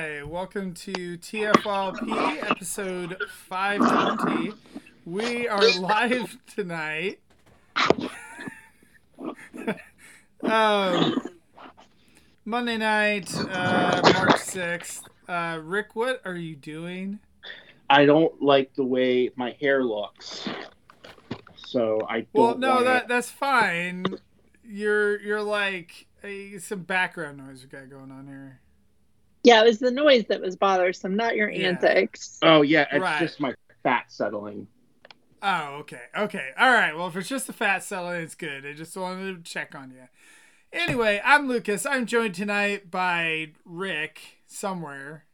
Hi, welcome to TFLP episode 520. We are live tonight. um, Monday night, uh, March 6th. Uh, Rick, what are you doing? I don't like the way my hair looks. So I don't Well, no, wanna- that that's fine. You're you're like a, some background noise we got going on here. Yeah, it was the noise that was bothersome, not your Yeah. antics. Oh yeah, it's Right. just my fat settling. Oh, okay. Okay. All right. Well, if it's just the fat settling, it's good. I just wanted to check on you. Anyway, I'm Lucas. I'm joined tonight by Rick somewhere.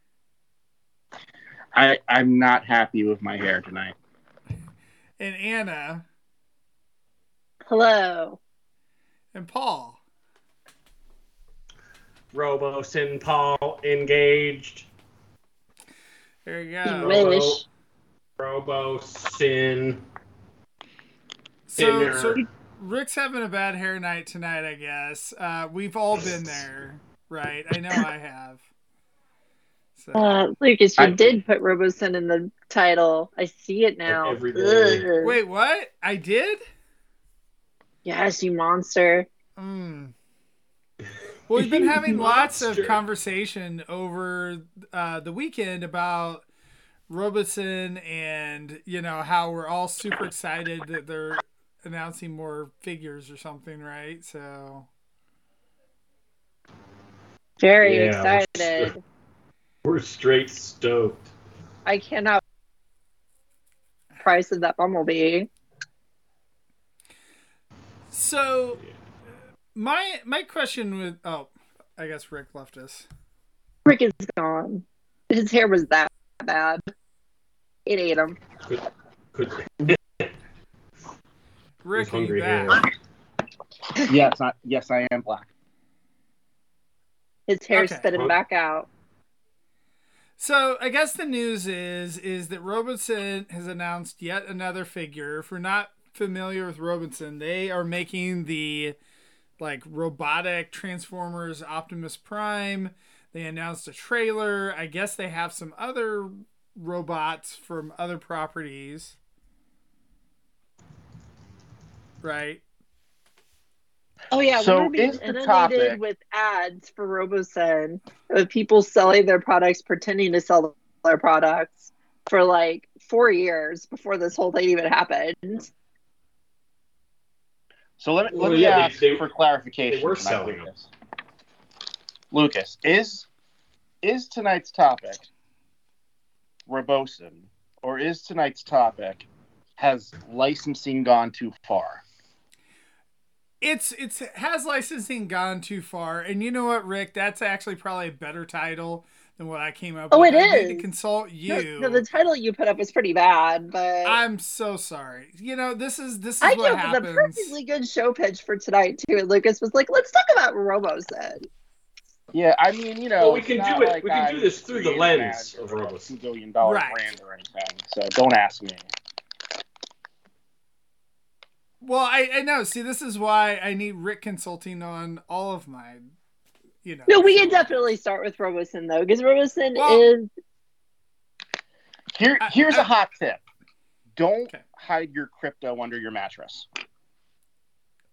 I I'm not happy with my hair tonight. and Anna Hello. and Paul. Robosen Paul engaged. There you You go. wish. Robosen. So, so Rick's having a bad hair night tonight, I guess. Uh, we've all been there, right? I know I have. So, Uh, Lucas, you I- did put Robosen in the title. I see it now. Every day. Ugh. wait, what? I did? Yes, you monster. Mm. Well, we've been having lots of conversation over uh, the weekend about Robosen and you know how we're all super excited that they're announcing more figures or something, right? So Very Yeah, we're excited. We're straight stoked. I cannot. Price of that bumblebee. so my my question with oh I guess Rick left us. Rick is gone. His hair was that bad. It ate him. Could, could, Rick, are you hungry back? yes, I, yes, I am black. His hair Okay. spit him back out. So I guess the news is is that Robosen has announced yet another figure. If we're not familiar with Robosen, they are making the like robotic Transformers Optimus Prime. They announced a trailer. I guess they have some other robots from other properties. Right? Oh yeah, So we were being inundated topic- with ads for Robosen of people selling their products, pretending to sell their products for like four years before this whole thing even happened. So let me Well, let me yeah, ask they- for clarification. they were tonight, selling them. Lucas. Lucas, is is tonight's topic Robosen, or is tonight's topic has licensing gone too far? it's it's has licensing gone too far and you know what rick that's actually probably a better title than what i came up Oh, with it I need to consult you no, the title you put up was pretty bad, but i'm so sorry you know this is this is I what came up with a perfectly good show pitch for tonight too. And Lucas was like, "Let's talk about Robosen." Yeah, I mean, you know, Well, we can do it- like we can do I'm this through the lens of a Robosen. two billion dollar Right. brand or anything. So don't ask me. well I, I know see this is why i need rick consulting on all of my you know No, we can definitely start with Robosen though, because Robosen Well- is Here, here's I- a hot tip: don't Okay. hide your crypto under your mattress.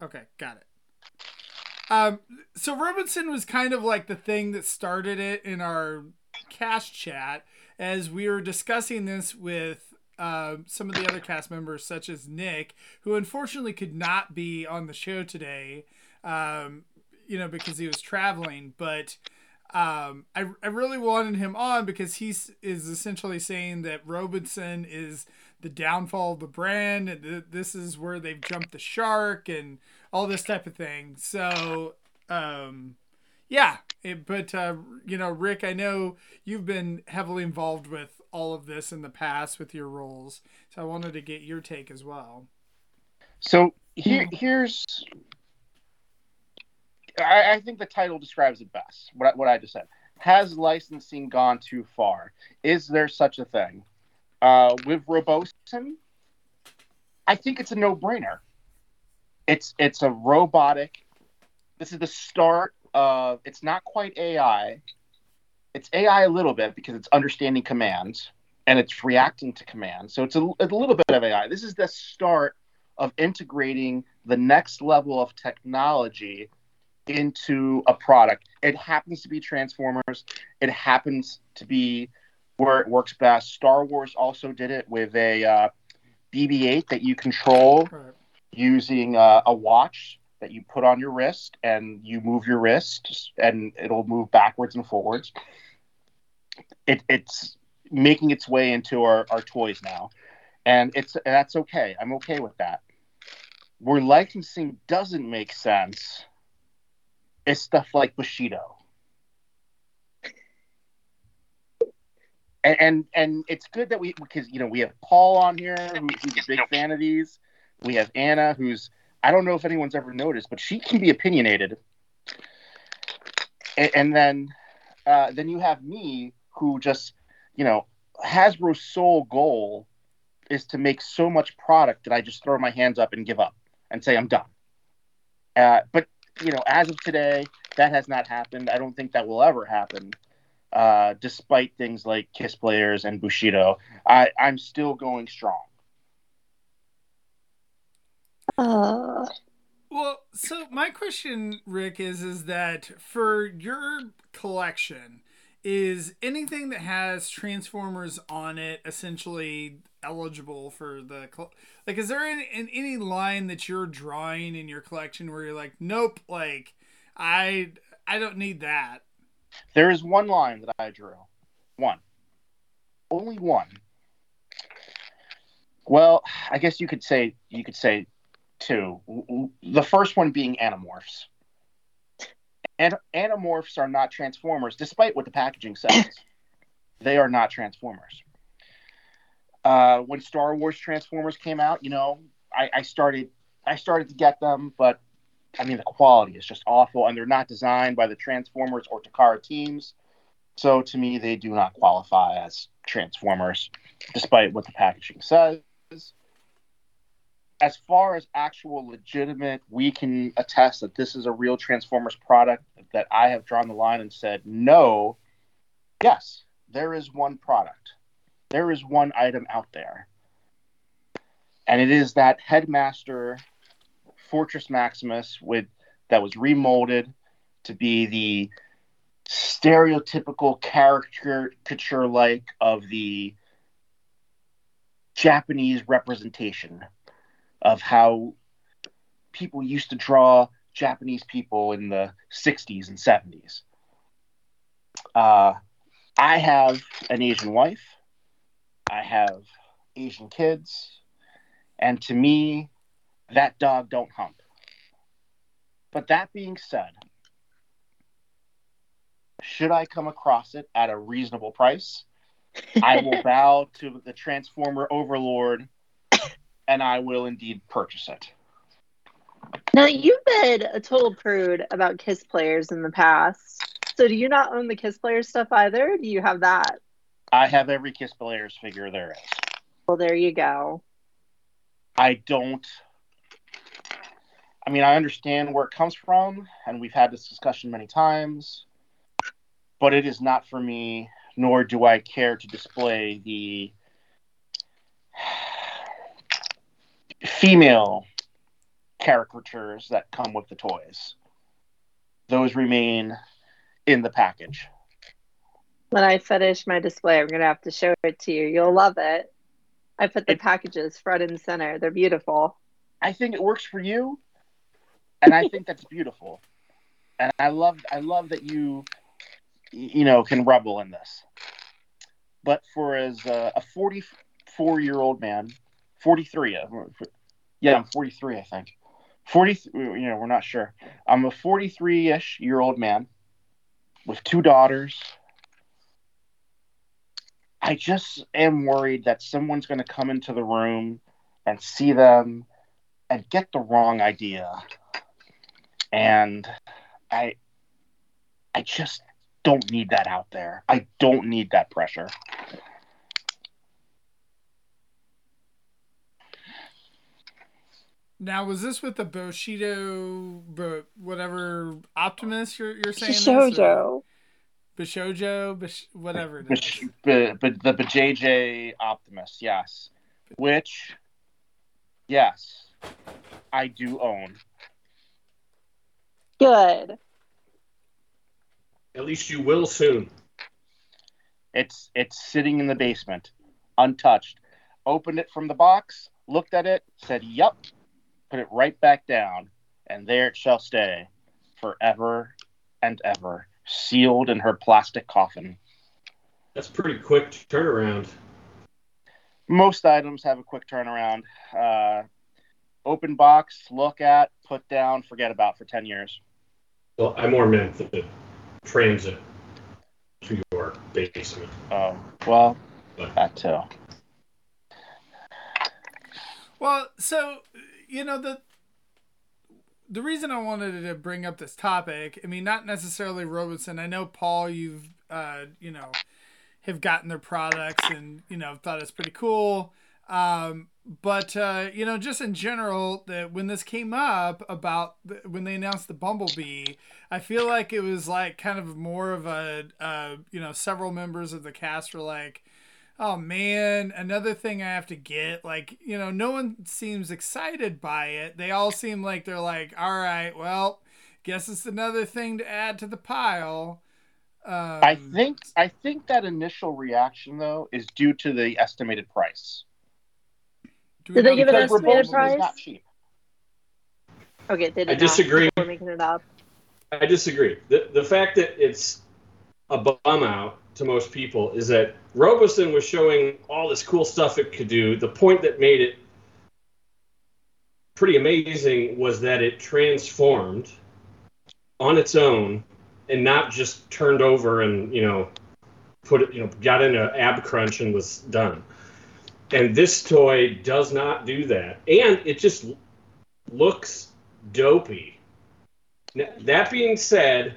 Okay, got it. Um, so Robosen was kind of like the thing that started it in our cast chat, as we were discussing this with uh, some of the other cast members, such as Nick, who unfortunately could not be on the show today, um, you know, because he was traveling. But um, I, I really wanted him on because he is essentially saying that Robosen is the downfall of the brand and th- this is where they've jumped the shark and all this type of thing. So, um, yeah, it, but uh, you know, Rick, I know you've been heavily involved with all of this in the past with your roles, so I wanted to get your take as well. So here, here's, I, I think the title describes it best. What I, what I just said. Has licensing gone too far? Is there such a thing? Uh, with Robosen, I think it's a no-brainer. It's it's a robotic. This is the start of. It's not quite AI. It's AI a little bit because it's understanding commands and it's reacting to commands. So it's a, a little bit of AI. This is the start of integrating the next level of technology into a product. It happens to be Transformers. It happens to be where it works best. Star Wars also did it with a uh, BB-8 that you control Right. using uh, a watch that you put on your wrist, and you move your wrist, and it'll move backwards and forwards. It, it's making its way into our, our toys now, and it's that's okay. I'm okay with that. Where licensing doesn't make sense is stuff like Bushido. and and, and it's good that we because you know we have Paul on here who, who's a big fan of these. We have Anna who's I don't know if anyone's ever noticed, but she can be opinionated. And, and then uh, then you have me who just you know Hasbro's sole goal is to make so much product that I just throw my hands up and give up and say I'm done. Uh, but you know, as of today, that has not happened. I don't think that will ever happen uh, despite things like Kiss Players and Bushido. I, I'm still going strong. Uh, Well, so my question, Rick, is is that for your collection, is anything that has Transformers on it essentially eligible for the col- like? Is there any, any line that you're drawing in your collection where you're like, nope, like I I don't need that. There is one line that I drew. One. Only one. Well, I guess you could say you could say two. The first one being Animorphs. And Animorphs are not Transformers, despite what the packaging says. they are not Transformers. Uh, when Star Wars Transformers came out, you know, I, I started I started to get them, but I mean the quality is just awful, and they're not designed by the Transformers or Takara teams. So to me, they do not qualify as Transformers, despite what the packaging says. As far as actual legitimate, we can attest that this is a real Transformers product. That I have drawn the line and said no. Yes, there is one product. There is one item out there, and it is that Headmaster Fortress Maximus with that was remolded to be the stereotypical caricature like of the Japanese representation of how people used to draw Japanese people in the 60s and 70s. Uh, I have an Asian wife. I have Asian kids. And to me, that dog don't hump. But that being said, should I come across it at a reasonable price, I will bow to the Transformer Overlord and I will indeed purchase it. now you've been a total prude about Kiss players in the past. So do you not own the Kiss player stuff either? Do you have that? I have every Kiss Players figure there is. Well, there you go. I don't. I mean, I understand where it comes from, and we've had this discussion many times, but it is not for me, nor do I care to display the female caricatures that come with the toys. Those remain in the package. When I finish my display, I'm gonna have to show it to you. You'll love it. I put the It- packages front and center. They're beautiful. I think it works for you, and I think that's beautiful. And I love, I love that you, you know, can rebel in this. But for as uh, a 44 year old man, 43, uh, yeah, I'm 43, I think. 40, you know, we're not sure. I'm a 43 ish year old man with two daughters. I just am worried that someone's going to come into the room and see them and get the wrong idea. And I I just don't need that out there. I don't need that pressure. Now, was this with the Bushido, Bo, whatever Optimus you're, you're saying? this, or- Shoujo. Bishojo, Bish, whatever it But, is. but, but the JJ Optimus, yes. Which yes, I do own. Good. At least you will soon. It's it's sitting in the basement, untouched. Opened it from the box, looked at it, said, "Yep," put it right back down, and there it shall stay, forever and ever, sealed in her plastic coffin. That's pretty quick turnaround. Most items have a quick turnaround. Uh, open box, look at, put down, forget about for ten years. Well, I more meant the transit to your basement. Oh, well, But that too. Well, so you know the the reason I wanted to bring up this topic, I mean, not necessarily Robosen. I know Paul, you've uh, you know, have gotten their products and you know thought it's pretty cool. Um, but uh, you know, just in general, that when this came up about the, when they announced the Bumblebee, I feel like it was like kind of more of a uh, you know, several members of the cast were like oh man, another thing I have to get. Like, you know, no one seems excited by it. They all seem like they're like, all right, well, guess it's another thing to add to the pile. Um, I think I think that initial reaction though is due to the estimated price. do Did they give an the- Because estimated price? not cheap. Okay, they did I disagree. We're making it up. I disagree. The the fact that it's a bum out to most people is that Robosen was showing all this cool stuff it could do. The point that made it pretty amazing was that it transformed on its own and not just turned over and you know put it you know got in an ab crunch and was done. And this toy does not do that, and it just looks dopey. Now, that being said,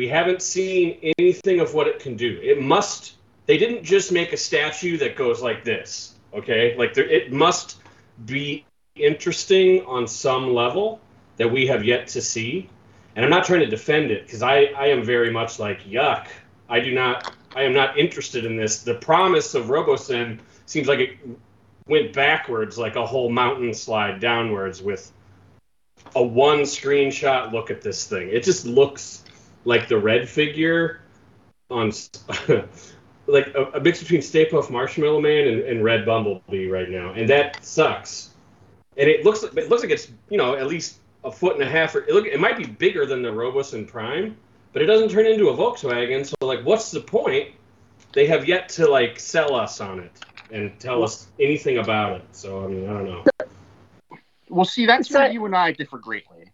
we haven't seen anything of what it can do. It must. They didn't just make a statue that goes like this. Okay, like there, it must be interesting on some level that we have yet to see. And I'm not trying to defend it because I, I am very much like yuck. I do not. I am not interested in this. The promise of RoboSen seems like it went backwards, like a whole mountain slide downwards with a one screenshot look at this thing. It just looks like the red figure on like a, a mix between Stay Puft Marshmallow Man and, and Red Bumblebee right now, and that sucks. And it looks it looks like it's you know at least a foot and a half. Or, it look it might be bigger than the Robosen Prime, but it doesn't turn into a Volkswagen. So like, what's the point? They have yet to like sell us on it and tell us anything about it. So I mean, I don't know. Well, see, that's where you and I differ greatly.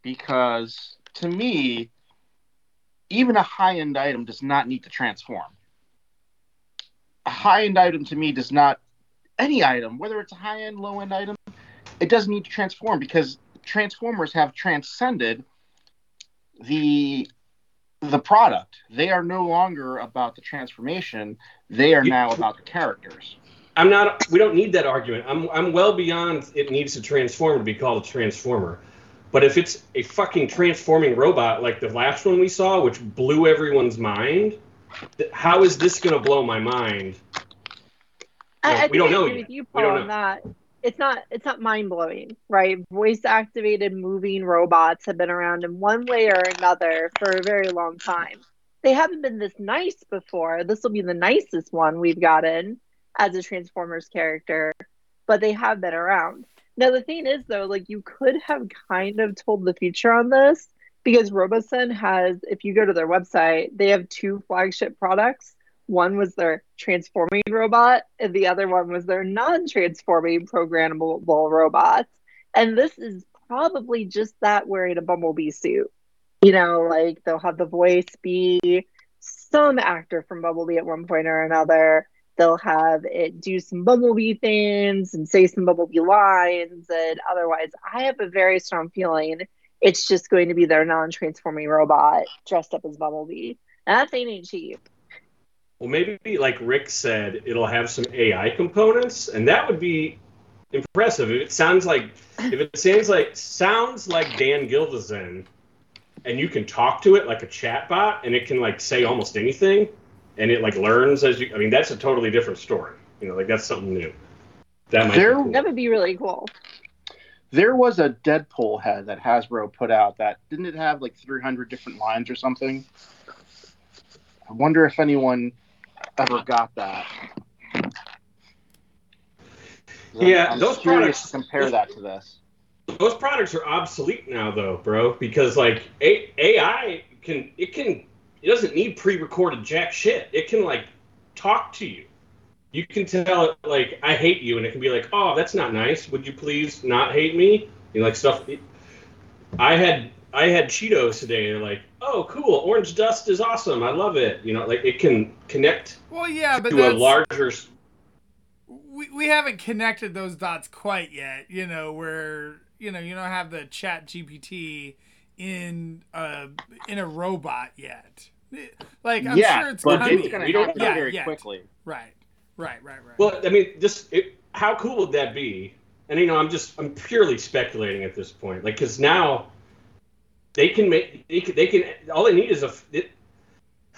Because to me, even a high end item does not need to transform. A high end item to me does not, any item, whether it's a high end, low end item, it doesn't need to transform because Transformers have transcended the the product. They are no longer about the transformation. They are You- now about the characters. I'm not. We don't need that argument. I'm. I'm well beyond. It needs to transform to be called a transformer. But if it's a fucking transforming robot like the last one we saw, which blew everyone's mind, th- how is this going to blow my mind? I, Well, I we don't I know agree with you, We Paul, on that. It's not it's not mind blowing, right? Voice activated moving robots have been around in one way or another for a very long time. they haven't been this nice before. This will be the nicest one we've gotten as a Transformers character, but they have been around. Now the thing is though, like you could have kind of told the future on this because Robosen has, if you go to their website, they have two flagship products. One was their transforming robot, and the other one was their non-transforming programmable robots. And this is probably just that wearing a bumblebee suit. You know, like they'll have the voice be some actor from Bumblebee at one point or another. They'll have it do some Bumblebee things and say some Bumblebee lines. And otherwise, I have a very strong feeling it's just going to be their non transforming robot dressed up as Bumblebee. And that thing ain't cheap. Well, maybe like Rick said, it'll have some AI components, and that would be impressive. If it sounds like if it sounds like sounds like Dan Gilvezan, and you can talk to it like a chatbot, and it can like say almost anything, and it like learns as you. I mean, that's a totally different story. You know, like that's something new. That might There- be cool. That would be really cool. There was a Deadpool head that Hasbro put out that didn't it have like 300 different lines or something? I wonder if anyone ever got that. Yeah, I'm those products- to compare that to this. Those products are obsolete now, though, bro, because like A- AI can it can it doesn't need pre-recorded jack shit. It can like talk to you. You can tell it like I hate you, and it can be like, oh, that's not nice. Would you please not hate me? You know, like stuff. I had I had Cheetos today. They're like, oh, cool, orange dust is awesome. I love it. You know, like it can connect Well, yeah, but to a larger. we, we haven't connected those dots quite yet. You know, where you know you don't have the Chat GPT in a in a robot yet. Like I'm yeah, sure it's but coming. it's going We to don't- happen Yeah, very yeah. quickly. Right, right, right, right. Well, I mean, just it, how cool would that be? And you know, I'm just I'm purely speculating at this point, like because now they can make they can, they can all they need is a. It,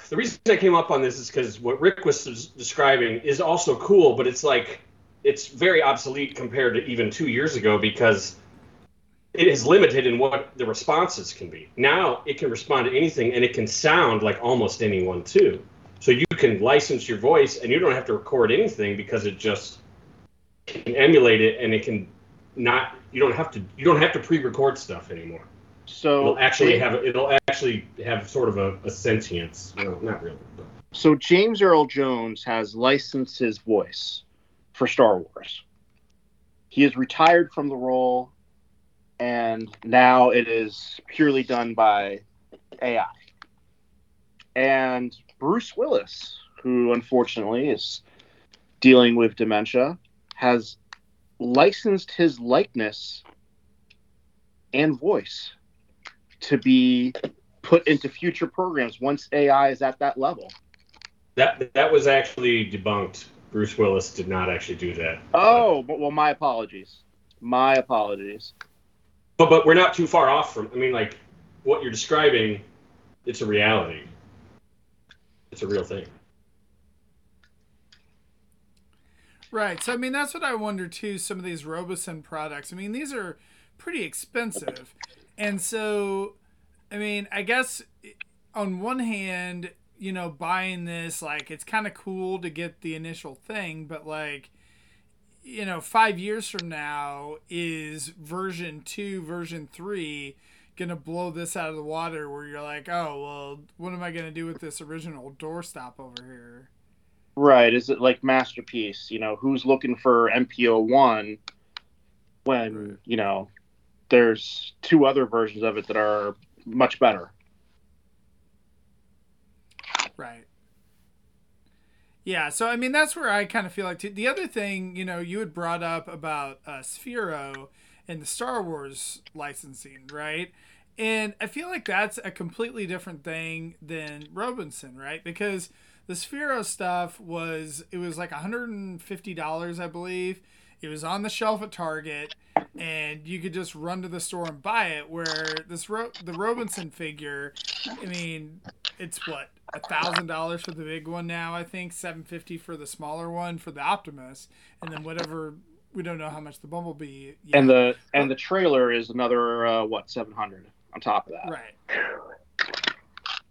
the reason I came up on this is because what Rick was describing is also cool, but it's like it's very obsolete compared to even two years ago because it is limited in what the responses can be. Now it can respond to anything and it can sound like almost anyone too. So you can license your voice and you don't have to record anything because it just can emulate it and it can not you don't have to you don't have to pre-record stuff anymore. So It'll actually have it'll actually have sort of a, a sentience. Well, not really. But. So James Earl Jones has licensed his voice for Star Wars. He is retired from the role, and now it is purely done by AI. And Bruce Willis, who unfortunately is dealing with dementia, has licensed his likeness and voice to be put into future programs once AI is at that level. That that was actually debunked. Bruce Willis did not actually do that. Oh, well, my apologies. My apologies. But but we're not too far off from. I mean, like what you're describing, it's a reality. It's a real thing. Right. So I mean that's what I wonder too. Some of these Robosen products. I mean these are pretty expensive, and so I mean I guess on one hand, you know, buying this like it's kind of cool to get the initial thing, but like you know, five years from now is version two, version three gonna blow this out of the water where you're like, oh well, what am I gonna do with this original doorstop over here? Right. Is it like Masterpiece? You know, who's looking for MPO 1 when, Right. you know, there's two other versions of it that are much better? Right. Yeah, so I mean that's where I kind of feel like too. the other thing, you know, you had brought up about uh, Sphero and the Star Wars licensing, right? And I feel like that's a completely different thing than Robosen, right? Because the Sphero stuff was it was like $150, I believe. It was on the shelf at Target and you could just run to the store and buy it where this Ro- the Robosen figure, I mean, it's what a thousand dollars for the big one now. I think seven fifty for the smaller one for the Optimus, and then whatever we don't know how much the Bumblebee. yet. And the and the trailer is another uh, what 700 on top of that. right,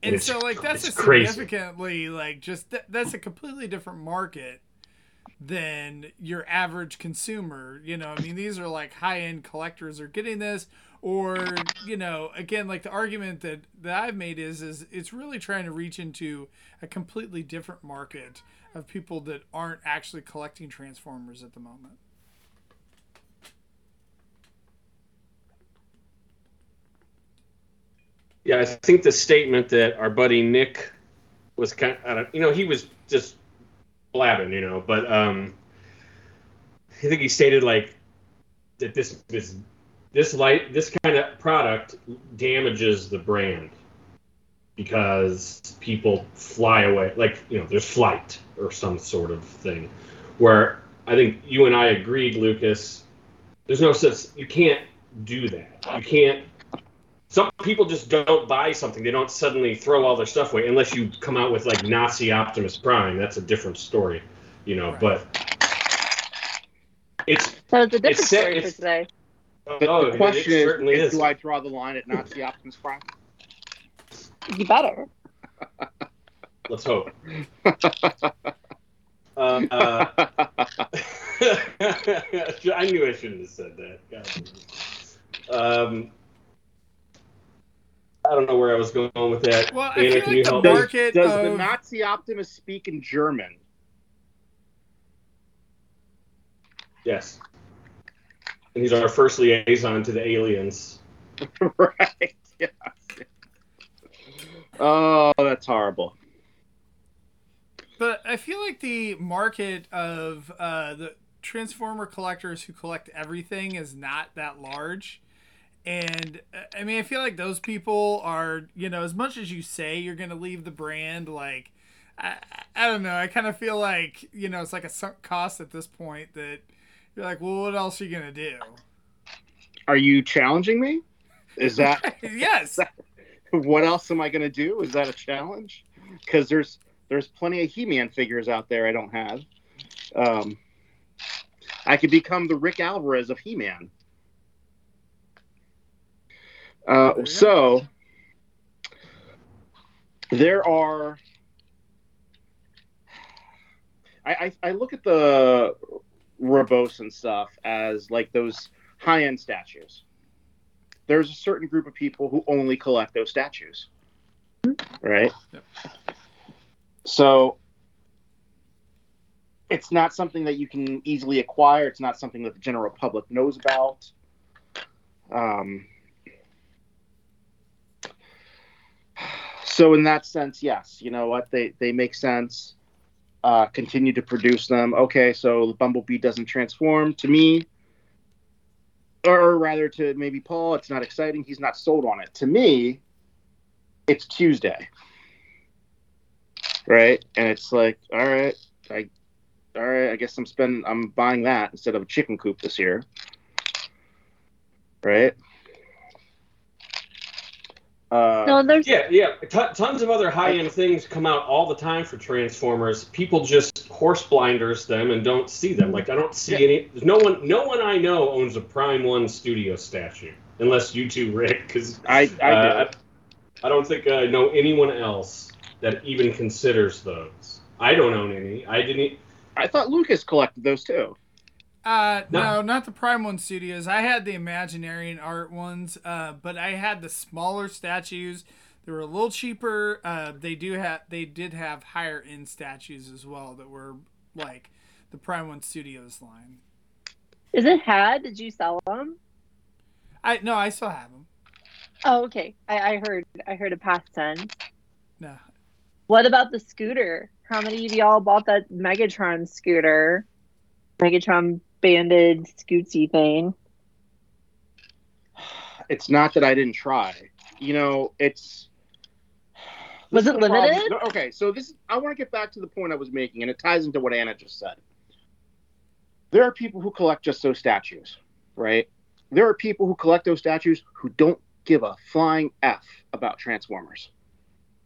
and It's- so like that's a it's crazy. significantly like just th- that's a completely different market than your average consumer you know i mean these are like high-end collectors are getting this or you know again like the argument that that i've made is is it's really trying to reach into a completely different market of people that aren't actually collecting transformers at the moment. Yeah, I think the statement that our buddy Nick was kind of, you know, he was just blabbing, you know, but um, I think he stated like that this this this light this kind of product damages the brand because people fly away, like you know, there's flight or some sort of thing. Where I think you and I agreed, Lucas. There's no such you can't do that. You can't some people just don't buy something. They don't suddenly throw all their stuff away unless you come out with like Nazi Optimus Prime. That's a different story, you know. Right. But it's So it's a different It's sa- story for it's- today. The, oh, the question certainly is, is. do I draw the line at Nazi Optimus Prime? You better. Let's hope. um, uh, I knew I shouldn't have said that. Um, I don't know where I was going with that. well i Anna, feel can you the help? does market does of, the Nazi Optimus speak in German? Yes. And he's our first liaison to the aliens. right. Yes. Oh, that's horrible. But I feel like the market of uh, the Transformer collectors who collect everything is not that large. And uh, I mean, I feel like those people are, you know, as much as you say you're going to leave the brand, like, I, I don't know. I kind of feel like, you know, it's like a sunk cost at this point that you're like, well, what else are you going to do? Are you challenging me? Is that yes. what else am I going to do? Is that a challenge? Because there's there's plenty of He-Man figures out there I don't have. Um, I could become the Rick Alvarez of He-Man. Uh, There you go. so there are. I, I I look at the Robosen stuff as like those high-end statues. There's a certain group of people who only collect those statues, right? Yep. So it's not something that you can easily acquire. It's not something that the general public knows about. Um, so in that sense, yes, you know what they they make sense. Uh, continue to produce them. Okay, so the Bumblebee doesn't transform to me, or rather to maybe Paul. It's not exciting. He's not sold on it. To me, it's Tuesday, right? And it's like, all right, I, all right, I guess I'm spending, I'm buying that instead of a chicken coop this year, right? Uh, No, there's Yeah, yeah. T- tons of other high end things come out all the time for Transformers. People just horse blinders them and don't see them. Like I don't see Yeah. any. There's no one. No one I know owns a Prime One Studio statue, unless you two, Rick. Because I, I uh, do. I, I don't think I know anyone else that even considers those. I don't own any. I didn't. I thought Lucas collected those too. Uh, no. No. not the Prime One Studios. I had the Imaginarium art ones, uh, but I had the smaller statues. They were a little cheaper. Uh, they do have they did have higher end statues as well that were like the Prime One Studios line. is it had? Did you sell them? I no, I still have them. Oh, okay. I, I heard. I heard a past tense. No, What about the scooter? How many of y'all bought that Megatron scooter? Megatron banded scootsy thing. It's not that I didn't try. You know, it's. Was it the problem. limited? Okay, so this I want to get back to the point I was making, and it ties into what Anna just said. There are people who collect just those statues, right? There are people who collect those statues who don't give a flying f about Transformers.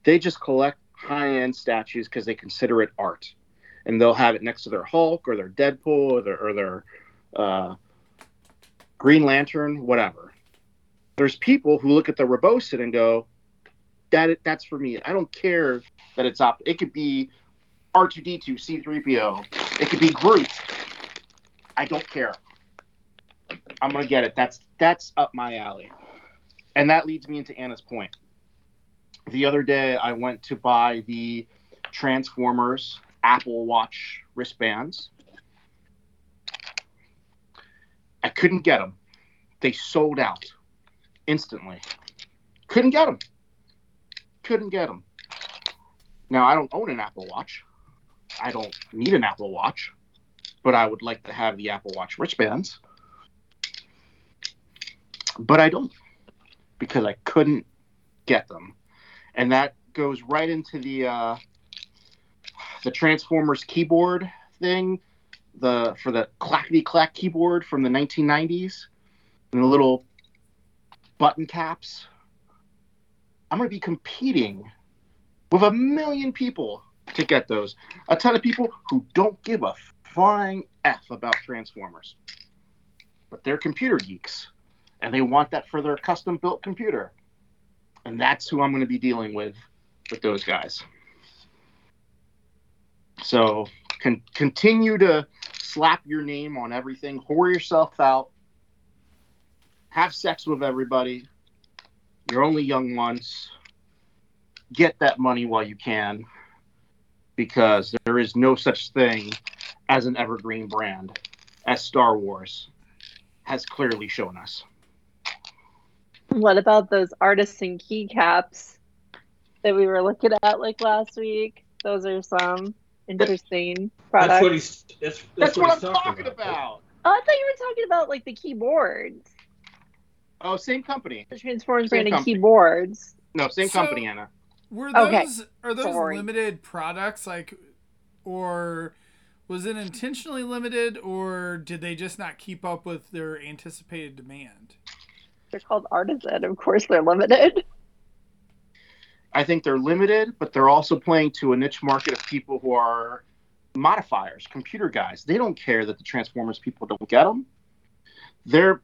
They just collect high-end statues because they consider it art, and they'll have it next to their Hulk or their Deadpool or their, or their uh, Green Lantern, whatever. There's people who look at the Robosen and go, that that's for me. I don't care that it's up. It could be R2D2, C3PO. It could be Groot. I don't care. I'm gonna get it. That's that's up my alley. And that leads me into Anna's point. The other day I went to buy the Transformers Apple Watch wristbands. I couldn't get them. They sold out instantly. Couldn't get them. Couldn't get them. Now, I don't own an Apple Watch. I don't need an Apple Watch, but I would like to have the Apple Watch wristbands. But I don't because I couldn't get them. And that goes right into the uh, the Transformers keyboard thing, the for the clackety clack keyboard from the 1990s, and the little button caps. I'm going to be competing with a million people to get those. A ton of people who don't give a flying F about Transformers. But they're computer geeks and they want that for their custom built computer. And that's who I'm going to be dealing with with those guys. So con- continue to slap your name on everything, whore yourself out, have sex with everybody. You're only young once. Get that money while you can because there is no such thing as an evergreen brand, as Star Wars has clearly shown us. What about those artisan keycaps that we were looking at like last week? Those are some interesting products. That's what he's. That's, that's, That's, what, what, he's I'm talking about. Oh, I thought you were talking about like the keyboards, Oh, same company. the Transformers Same branded company. keyboards. No, same So- company, Anna. Were those Okay. are those Sorry. limited products like or was it intentionally limited or did they just not keep up with their anticipated demand? They're called artisan. Of course, they're limited. I think they're limited, but they're also playing to a niche market of people who are modifiers, computer guys. They don't care that the Transformers people don't get them. They're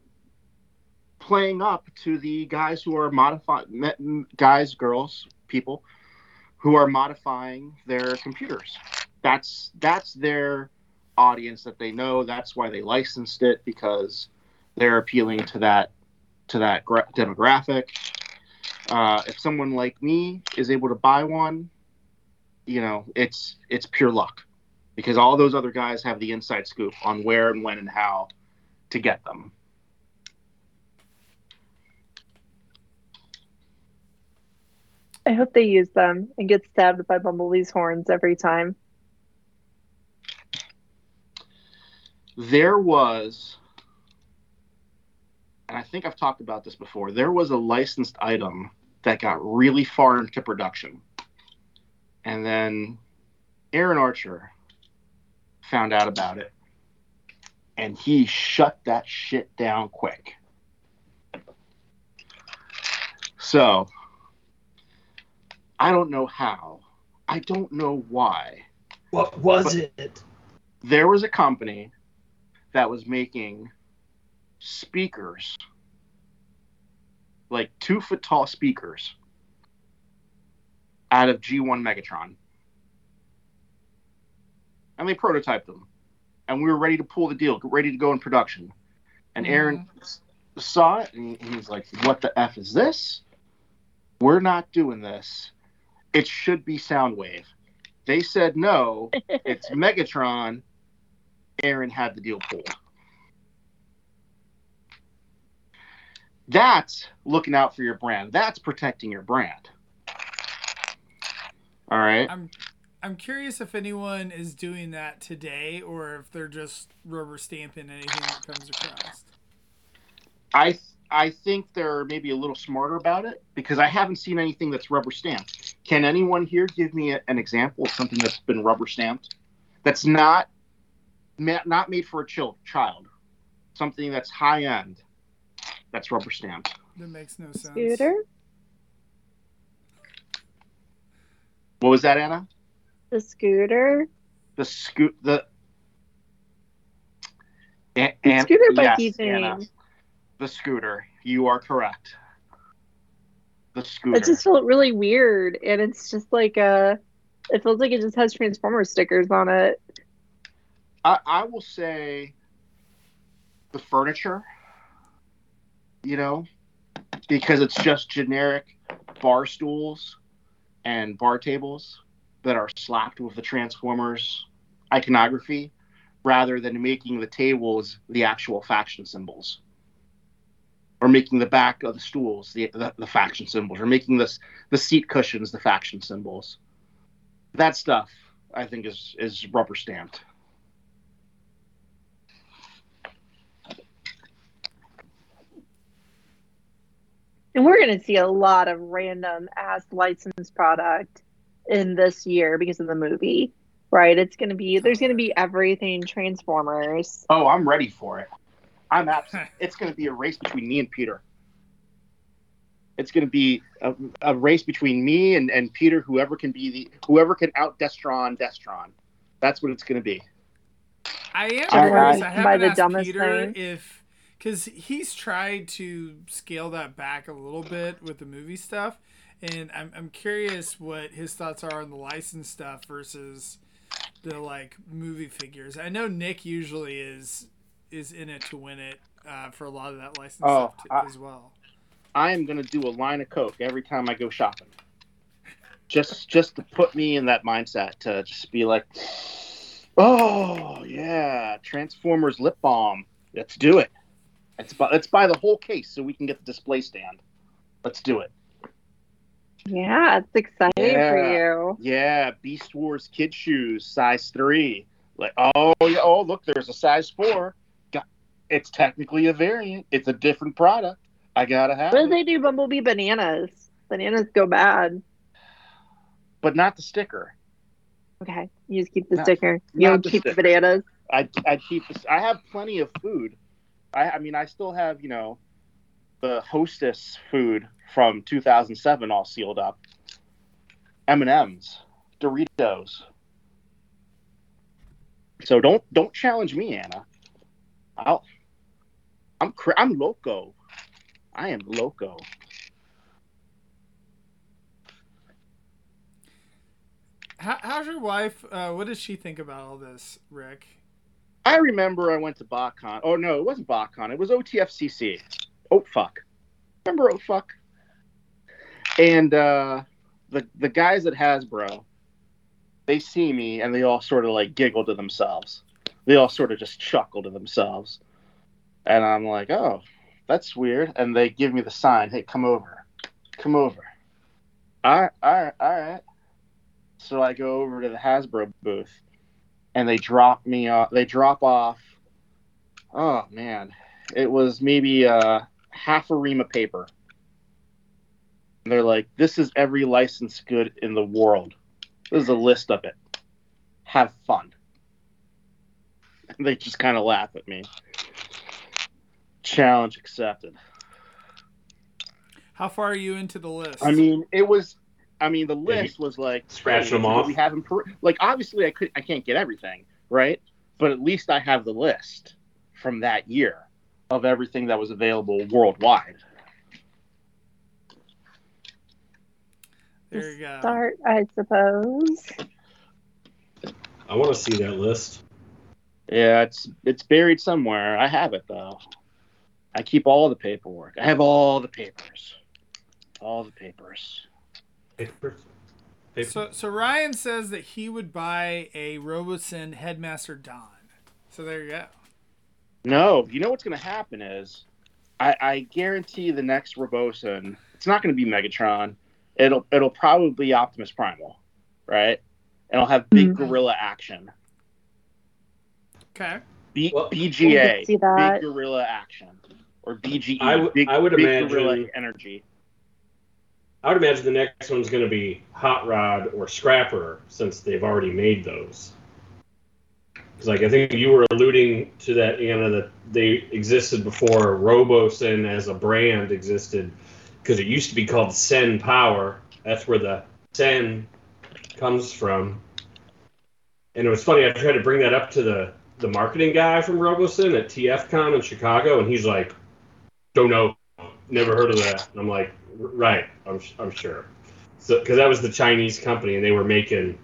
playing up to the guys who are modifying, guys, girls, people who are modifying their computers. That's that's their audience that they know. That's why they licensed it because they're appealing to that to that gra- demographic. Uh, if someone like me is able to buy one, you know, it's it's pure luck because all those other guys have the inside scoop on where and when and how to get them. I hope they use them and get stabbed by Bumblebee's horns every time. There was, and I think I've talked about this before, there was a licensed item that got really far into production. And then Aaron Archer found out about it. And he shut that shit down quick. So, I don't know how. I don't know why What was it? there was a company that was making speakers like two foot tall speakers out of G1 Megatron. And they prototyped them. And we were ready to pull the deal, ready to go in production. And mm-hmm. Aaron s- saw it and he's like, What the F is this? We're not doing this. It should be Soundwave. They said no, it's Megatron. Aaron had the deal pulled. That's looking out for your brand. That's protecting your brand. All right. I'm I'm curious if anyone is doing that today or if they're just rubber stamping anything that comes across. I I think they're maybe a little smarter about it because I haven't seen anything that's rubber stamped. Can anyone here give me a, an example of something that's been rubber stamped? That's not not made for a child. Something that's high end. That's rubber stamped. That makes no sense. Scooter? What was that, Anna? The scooter? The scoot the. A- The scooter bike yes, thing. Anna. The scooter. You are correct. The the scooter. It just felt really weird, and it's just like a. It feels like it just has Transformer stickers on it. I, I will say the furniture, you know, because it's just generic bar stools and bar tables that are slapped with the Transformers iconography rather than making the tables the actual faction symbols. Or making the back of the stools the, the, the faction symbols. Or making this the seat cushions the faction symbols. That stuff i think is is rubber stamped And we're going to see a lot of random ass licensed product in this year because of the movie, right? It's going to be, there's going to be everything Transformers. Oh, I'm ready for it. I'm absolutely. it's going to be a race between me and Peter. It's going to be a, a race between me and, and Peter. Whoever can be the whoever can out Destron Destron. That's what it's going to be. I am curious. I- I, haven't by the asked dumbest Peter thing. if because he's tried to scale that back a little bit with the movie stuff, and I'm I'm curious what his thoughts are on the license stuff versus the like movie figures. I know Nick usually is is in it to win it uh, for a lot of that license Oh, stuff I- as well. I am going to do a line of coke every time I go shopping. Just just to put me in that mindset to just be like, oh yeah, Transformers lip balm. Let's do it. Let's buy, let's buy the whole case so we can get the display stand. Let's do it. Yeah, it's exciting Yeah. for you. Yeah, Beast Wars kid shoes, size three. Like, oh yeah, oh look, there's a size four. Got, it's technically a variant. It's a different product. I gotta have What it, they do? Bumblebee bananas. Bananas go bad. but not the sticker. Okay, you just keep the Not- sticker. You don't keep the bananas. I I keep this. I have plenty of food. I I mean, I still have you know, the Hostess food from 2007 all sealed up. M and M's, Doritos. So don't don't challenge me, Anna. I'll. I'm I'm loco. I am loco. How, how's your wife? Uh, what does she think about all this, Rick? I remember I went to BotCon. Oh no, it wasn't BotCon. It was OTFCC. Oh fuck. Remember oh fuck. And uh, the the guys at Hasbro, they see me and they all sort of like giggle to themselves. They all sort of just chuckle to themselves. And I'm like, oh, that's weird. And they give me the sign, hey, come over, come over. All right, all right, all right. So I go over to the Hasbro booth and they drop me off. They drop off. Oh man, it was maybe uh, half a ream of paper. And they're like, "This is every licensed good in the world. This is a list of it. Have fun." And they just kind of laugh at me. Challenge accepted. How far are you into the list? I mean, it was. I mean, the list was like scratched them what off. We have them per- like obviously I could I can't get everything right, but at least I have the list from that year of everything that was available worldwide. there you go. Start, I suppose. I want to see that list. Yeah, it's it's buried somewhere. I have it though. I keep all the paperwork. I have all the papers. All the papers. Paper. Paper. So, so Ryan says that he would buy a Robosen Headmaster Don. So there you go. No, you know what's going to happen is, I, I guarantee the next Robosen, it's not going to be Megatron. It'll it'll probably be Optimus Primal, right? And it'll have big Mhm. gorilla action. Okay. B, Well- BGA, see that. big gorilla action, or BGE, I w- big, I would big imagine- gorilla energy. I would imagine the next one's going to be Hot Rod or Scrapper, since they've already made those. Because, like, I think you were alluding to that, Anna, that they existed before Robosen as a brand existed, because it used to be called Sen Power. That's where the Sen comes from. And it was funny. I tried to bring that up to the the marketing guy from Robosen at TFCon in Chicago, and he's like, "Don't know, never heard of that." And I'm like, right. I'm I'm sure. So because that was the Chinese company and they were making.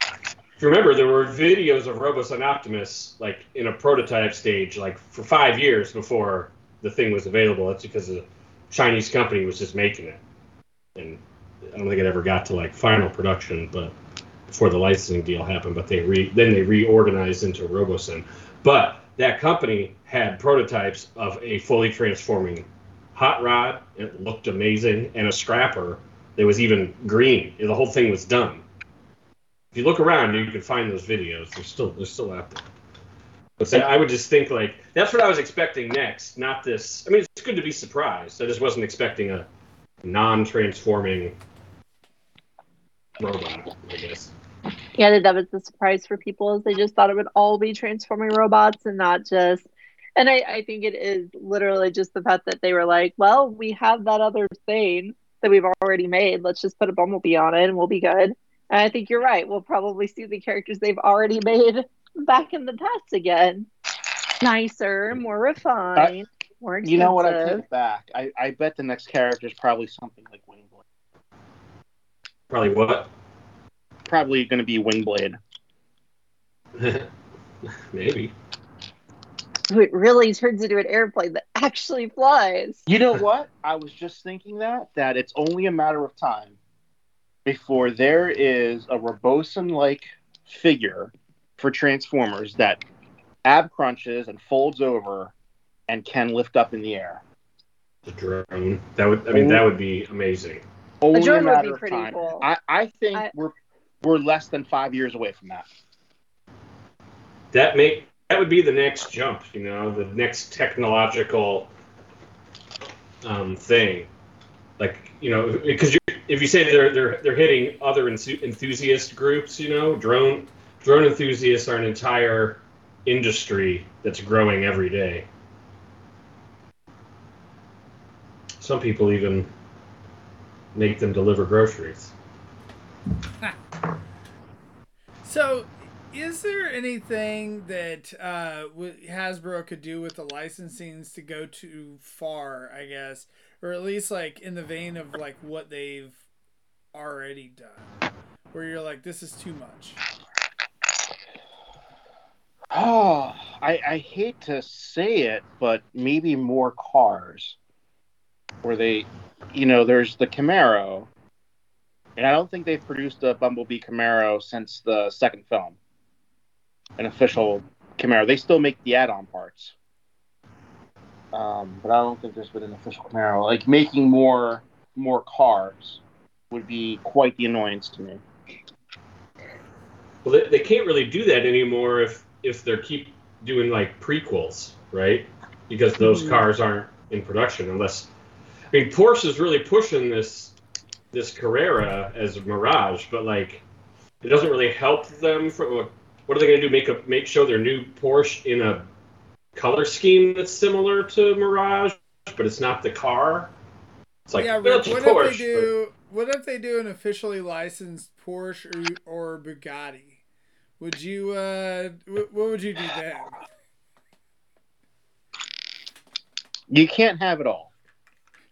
If you remember, there were videos of Robosen Optimus like in a prototype stage, like for five years before the thing was available. That's because the Chinese company was just making it, and I don't think it ever got to like final production, but before the licensing deal happened. But they re then they reorganized into Robosen. But that company had prototypes of a fully transforming hot rod. It looked amazing, and a scrapper that was even green. The whole thing was done. If you look around, you can find those videos. They're still they're still out there. But I would just think like that's what I was expecting next, not this. I mean, it's good to be surprised. I just wasn't expecting a non-transforming robot. I guess. Yeah, that was the surprise for people is they just thought it would all be transforming robots and not just. And I, I think it is literally just the fact that they were like, well, we have that other thing that we've already made. Let's just put a bumblebee on it and we'll be good. And I think you're right. We'll probably see the characters they've already made back in the past again. Nicer, more refined, more expensive. You know what? I take back. I, I bet the next character is probably something like Wingblade. Probably what? Probably going to be Wingblade. Maybe. It really turns into an airplane that actually flies. You know what? I was just thinking that that it's only a matter of time before there is a Robosen like figure for Transformers that ab crunches and folds over and can lift up in the air. The drone. That would. I mean, that would be amazing. Only a, drone would matter be of pretty time. cool. I, I think I- we're we're less than five years away from that. That make that would be the next jump. You know, the next technological um, thing. Like you know, because if you say they're they're they're hitting other enthusiast groups, you know, drone drone enthusiasts are an entire industry that's growing every day. Some people even make them deliver groceries. So, is there anything that uh, Hasbro could do with the licensings to go too far? I guess, or at least like in the vein of like what they've already done, where you're like, this is too much. Oh, I, I hate to say it, but maybe more cars. Where they, you know, there's the Camaro, and I don't think they've produced a Bumblebee Camaro since the second film. An official Camaro. They still make the add-on parts, um, but I don't think there's been an official Camaro. Like making more more cars would be quite the annoyance to me. Well, they, they can't really do that anymore if if they keep doing like prequels, right? Because those Mhm. cars aren't in production unless. I mean, Porsche is really pushing this this Carrera as a Mirage, but like, it doesn't really help them. For what what are they going to do? Make a make show their new Porsche in a color scheme that's similar to Mirage, but it's not the car. It's like yeah, well, Rick, it's what Porsche, if they do? What if they do an officially licensed Porsche or, or Bugatti? Would you? Uh, wh- what would you do then? You can't have it all.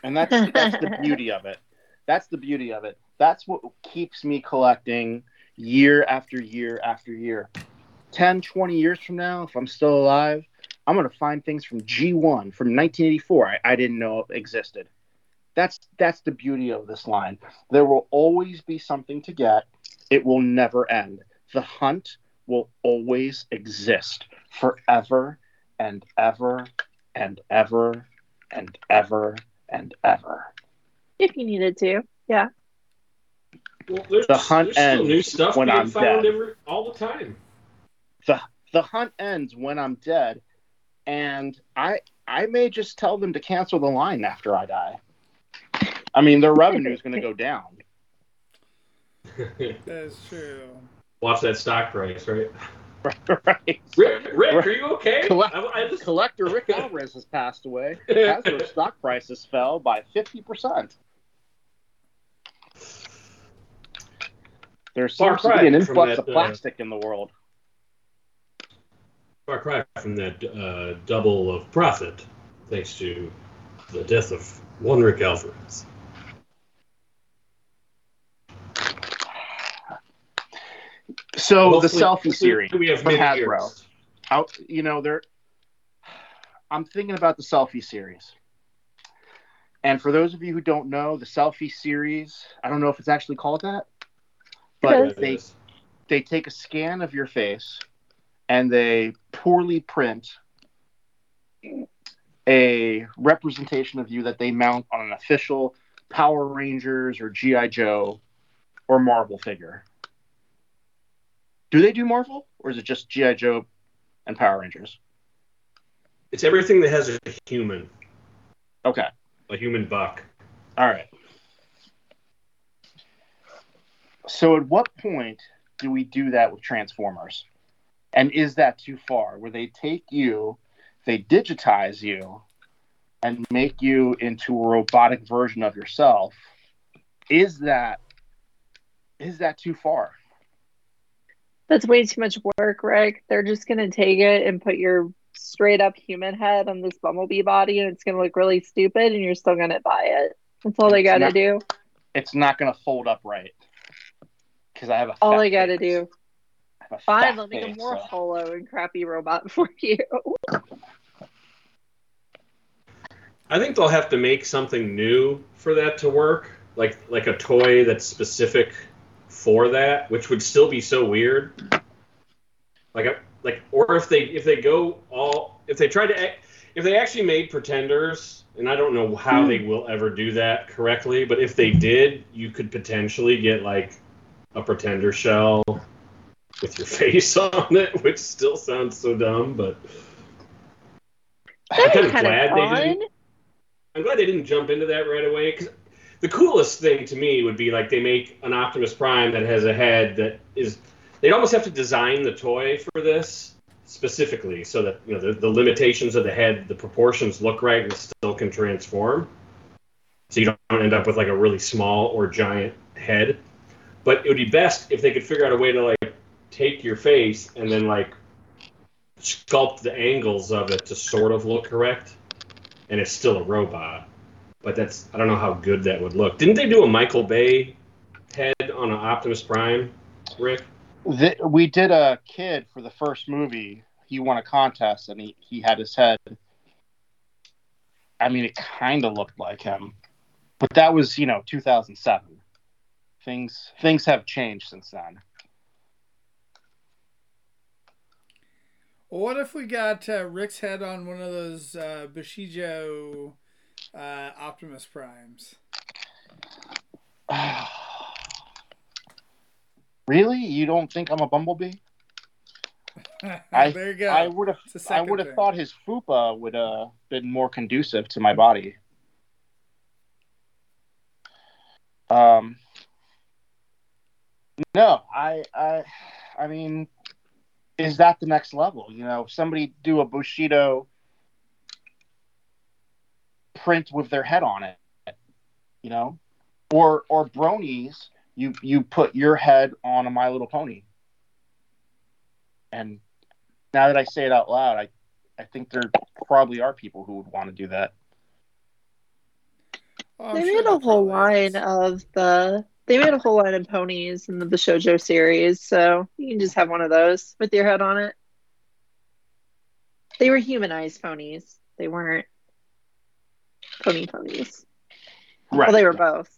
And that's that's the beauty of it. That's the beauty of it. That's what keeps me collecting year after year after year. 10, 20 years from now, if I'm still alive, I'm going to find things from G1 from 1984 I, I didn't know existed. That's that's the beauty of this line. There will always be something to get. It will never end. The hunt will always exist forever and ever and ever and ever and ever. If you needed to. Yeah. Well, the hunt ends new stuff when I'm dead. Every, all the time. The the hunt ends when I'm dead, and I I may just tell them to cancel the line after I die. I mean, their revenue is going to go down. That's true. Watch that stock price, right? right. Rick, Rick, are you okay? Collect- I, I just... Collector Rick Alvarez has passed away as stock prices fell by 50%. There seems to be an influx that, of uh, plastic in the world. far cry from that uh, double of profit, thanks to the death of one Rick Alvarez. So the selfie series We have from Hasbro. Out, you know, they're. I'm thinking about the selfie series. And for those of you who don't know, the selfie series, I don't know if it's actually called that, but they they take a scan of your face and they poorly print a representation of you that they mount on an official Power Rangers or GI Joe or Marvel figure. Do they do Marvel or is it just GI Joe and Power Rangers? It's everything that has a human, Okay. a human buck. All right. So, at what point do we do that with Transformers? And is that too far? Where they take you, they digitize you, and make you into a robotic version of yourself? Is that is that too far? That's way too much work, Rick. They're just gonna take it and put your straight up human head on this bumblebee body, and it's gonna look really stupid, and you're still gonna buy it. That's all they gotta not- do. It's not going to fold up right because I have a. All I gotta face. do. I have a Fine, fat they'll make a more so- hollow and crappy robot for you. I think they'll have to make something new for that to work, like like a toy that's specific for that, which would still be so weird. Like a, like, or if they if they go all if they try to ac- if they actually made pretenders, and I don't know how they hmm. will ever do that correctly, but if they did, you could potentially get like a pretender shell with your face on it, which still sounds so dumb, but I'm kind of glad they didn't. I'm glad they didn't jump into that right away because the coolest thing to me would be like they make an Optimus Prime that has a head that is. They'd almost have to design the toy for this specifically so that you know the, the limitations of the head, the proportions look right, and still can transform. So you don't end up with like a really small or giant head. But it would be best if they could figure out a way to like take your face and then like sculpt the angles of it to sort of look correct and it's still a robot. But that's I don't know how good that would look. Didn't they do a Michael Bay head on an Optimus Prime, Rick? The, we did a kid for the first movie. He won a contest and he, he had his head. I mean, it kind of looked like him, but that was you know 2007. Things things have changed since then. Well, what if we got uh, Rick's head on one of those uh, Bishojo uh, Optimus Primes? really, you don't think I'm a bumblebee? I- there you go. I would have I would have thought his fupa would have been more conducive to my body. Um, no, I, I, I mean, is that the next level? You know, somebody do a Bishojo print with their head on it, you know, or or bronies. You you put your head on a My Little Pony, and now that I say it out loud, I I think there probably are people who would want to do that. Oh, they sure made a whole probably is. line of the. They made a whole line of ponies in the the Bishojo series, so you can just have one of those with your head on it. They were humanized ponies. They weren't pony ponies. Right. Well, they were both.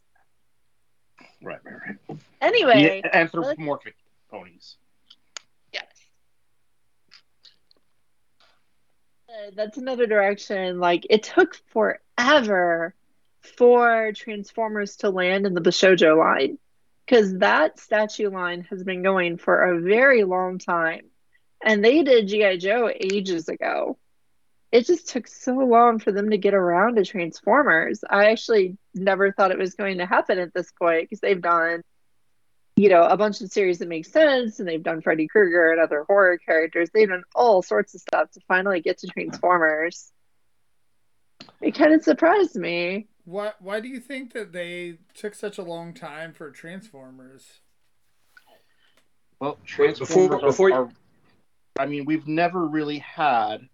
Right, right, right. Anyway, Yeah, anthropomorphic ponies. yes. Uh, That's another direction. Like it took forever for Transformers to land in the Bishojo line because that statue line has been going for a very long time, and they did GI Joe ages ago. It just took so long for them to get around to Transformers. I actually never thought it was going to happen at this point because they've done, you know, a bunch of series that make sense, and they've done Freddy Krueger and other horror characters. They've done all sorts of stuff to finally get to Transformers. It kind of surprised me. Why, why do you think that they took such a long time for Transformers? Well, Transformers before- before you- are, I mean, we've never really had,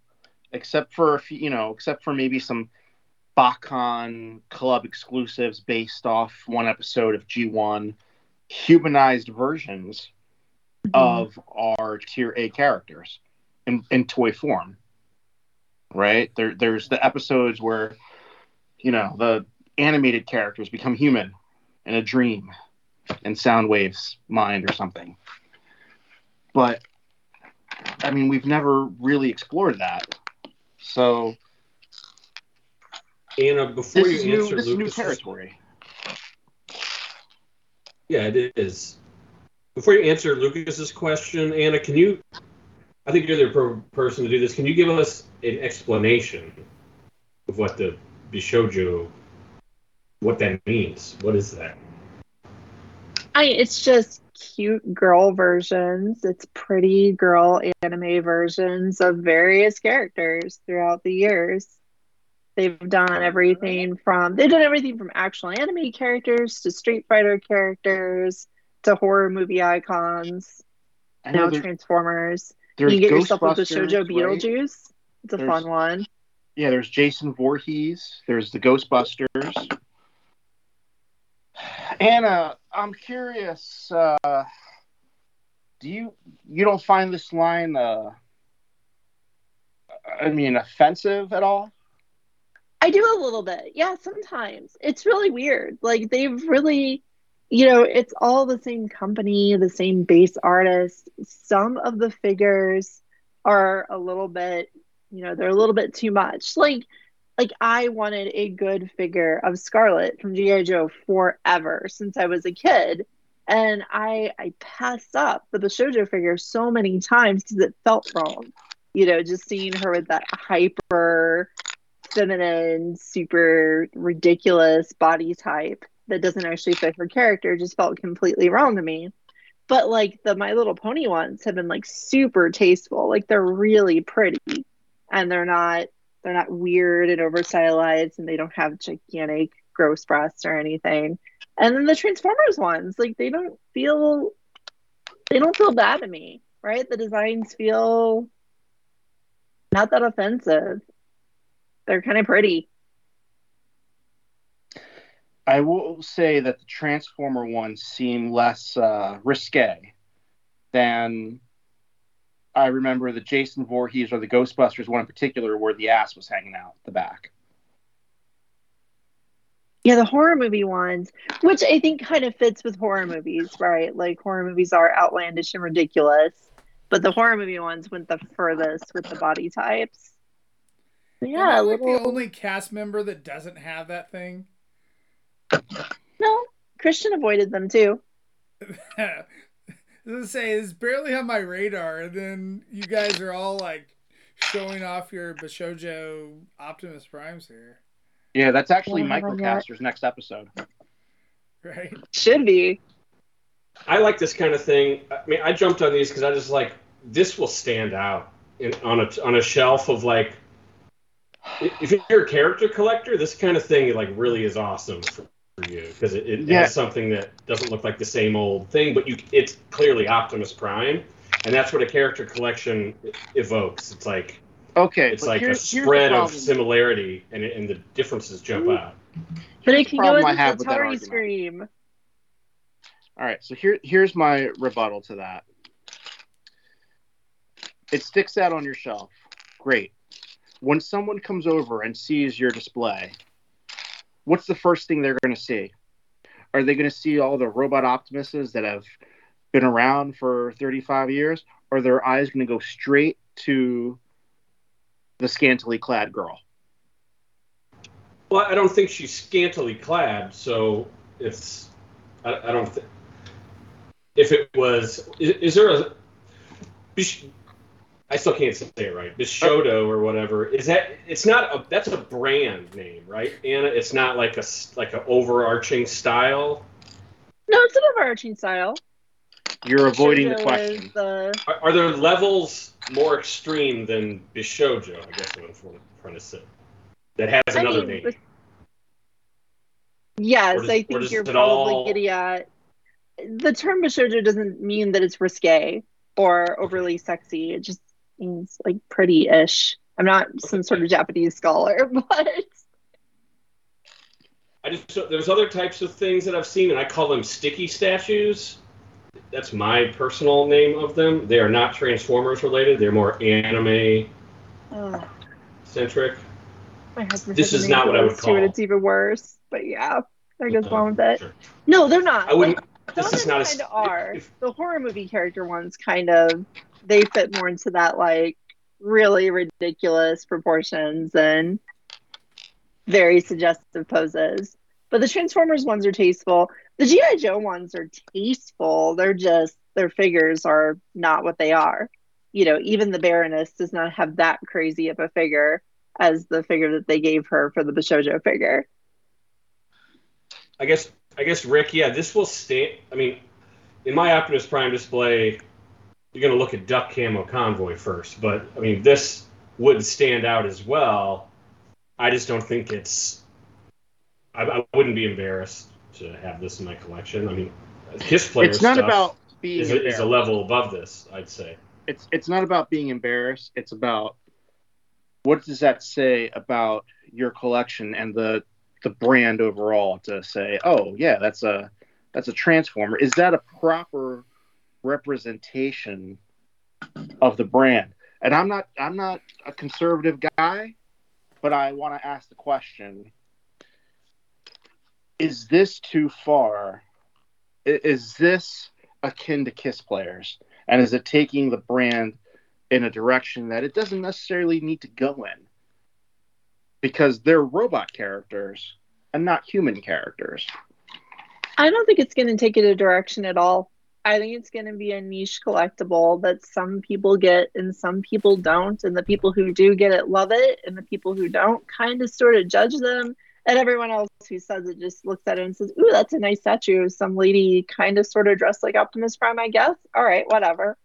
except for a few, you know, except for maybe some BotCon club exclusives based off one episode of G1, humanized versions mm-hmm. of our tier A characters in, in toy form. Right? There there's the episodes where, you know, the animated characters become human in a dream in Soundwave's mind or something. But I mean we've never really explored that. So Anna, before this you is new answer this is new territory. Yeah, it is. Before you answer Lucas's question, Anna, can you? I think you're the per- person to do this. Can you give us an explanation of what the bishojo, what that means? What is that? I it's just cute girl versions. It's pretty girl anime versions of various characters throughout the years. They've done everything from they've done everything from actual anime characters to Street Fighter characters to horror movie icons. Now Transformers. you can get yourself with the Ghostbusters, Shoujo right? Beetlejuice. It's a There's- fun one. Yeah, there's Jason Voorhees. There's the Ghostbusters. Anna, I'm curious. Uh, do you you don't find this line, uh, I mean, offensive at all? I do a little bit. Yeah, sometimes. It's really weird. Like they've really you know, it's all the same company, the same base artist. Some of the figures are a little bit, you know, they're a little bit too much. Like like I wanted a good figure of Scarlett from G.I. Joe forever since I was a kid. And I I passed up for the Bishojo figure so many times because it felt wrong. You know, just seeing her with that hyper feminine, super ridiculous body type that doesn't actually fit her character just felt completely wrong to me. But like the My Little Pony ones have been like super tasteful. Like they're really pretty and they're not they're not weird and over stylized and they don't have gigantic gross breasts or anything. And then the Transformers ones, like they don't feel they don't feel bad to me, right? The designs feel not that offensive. They're kind of pretty. I will say that the Transformer ones seem less uh, risque than I remember the Jason Voorhees or the Ghostbusters one in particular, where the ass was hanging out the back. Yeah, the horror movie ones, which I think kind of fits with horror movies, right? Like horror movies are outlandish and ridiculous, but the horror movie ones went the furthest with the body types. Yeah, Am I a like little. the only cast member that doesn't have that thing. No, Christian avoided them too. I was gonna say it's barely on my radar, and then you guys are all like showing off your Bishojo Optimus Primes here, Yeah, that's actually Yeah, I. Microcaster's next episode. right? Should be. I like this kind of thing. I mean, I jumped on these because I just like this will stand out in, on a on a shelf of like. If you're a character collector, this kind of thing like really is awesome for, for you because it, it Yeah. has something that doesn't look like the same old thing, but you it's clearly Optimus Prime, and that's what a character collection evokes. It's like Okay, it's like here's, a spread of similarity, and it, and the differences jump mm-hmm. out. But Here's it the can go problem with I the have with that Atari argument. Scream. All right, so here here's my rebuttal to that. It sticks out on your shelf. Great. When someone comes over and sees your display, what's the first thing they're going to see? Are they going to see all the robot optimists that have been around for 35 years? Or their eyes going to go straight to the scantily clad girl? Well, I don't think she's scantily clad, so it's I, I don't. think if it was, is, is there a? Bish- I still can't say it right. Bishoto or whatever. Is that? It's not a. That's a brand name, right, Anna? It's not like a like a overarching style. No, it's an overarching style. You're avoiding the question. is the- Are, are there levels more extreme than Bishojo? I guess what I'm trying to say. That has I another mean, name. but- Yes, does- I think you're it probably all- getting at the term bishojo doesn't mean that it's risque or overly sexy. It just means like pretty-ish. I'm not some sort of Japanese scholar, but I just there's other types of things that I've seen, and I call them sticky statues. That's my personal name of them. They are not Transformers related. They're more anime Ugh, centric. my husband This is not what I would call- and it's even worse. But yeah, there goes one with it. sure. No, they're not. I wouldn't. Like, This is not them a. kind of are. if- the horror movie character ones kind of they fit more into that like really ridiculous proportions and very suggestive poses. But the Transformers ones are tasteful. The GI Joe ones are tasteful. They're just their figures are not what they are. You know, even the Baroness does not have that crazy of a figure as the figure that they gave her for the Bishojo figure. I guess. I guess Rick. Yeah, this will stay. I mean, in my Optimus Prime display, you're going to look at Duck Camo Convoy first, but I mean, this would stand out as well. I just don't think it's. I, I wouldn't be embarrassed to have this in my collection. I mean, Kiss player It's not about being is a, is a embarrassed. level above this, I'd say. it's it's not about being embarrassed. It's about what does that say about your collection and the the brand overall to say, oh yeah, that's a that's a transformer. Is that a proper representation of the brand? And I'm not I'm not a conservative guy, but I want to ask the question: Is this too far? Is this akin to Kiss players? and is it taking the brand in a direction that it doesn't necessarily need to go in because they're robot characters and not human characters I don't think it's going to take it a direction at all. I think it's going to be a niche collectible that some people get and some people don't. And the people who do get it love it. And the people who don't kind of sort of judge them. And everyone else who says it just looks at it and says, Ooh, that's a nice statue of some lady kind of sort of dressed like Optimus Prime, I guess. All right, whatever.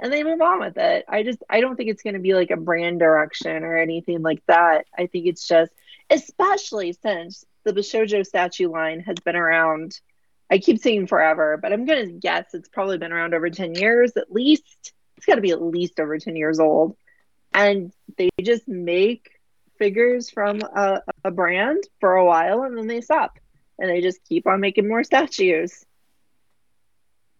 And they move on with it. I just, I don't think it's going to be like a brand direction or anything like that. I think it's just, especially since the Bishojo statue line has been around I keep saying forever, but I'm going to guess it's probably been around over 10 years at least. It's got to be at least over 10 years old. And they just make figures from a, a brand for a while and then they stop. And they just keep on making more statues.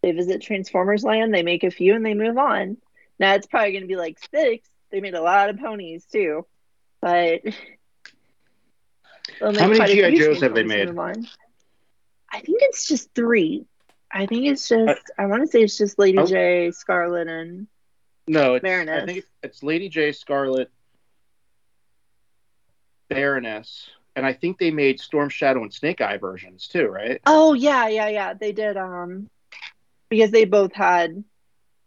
They visit Transformers Land, they make a few, and they move on. Now it's probably going to be like six. They made a lot of ponies too. But. How many G.I. Joes have they made? I think it's just three. I think it's just. I, want to say it's just Lady Oh. Jaye, Scarlett, and no it's, Baroness. i think it's lady jaye scarlett baroness and i think they made storm shadow and snake eye versions too right oh yeah, yeah, yeah. They did. Um, because they both had.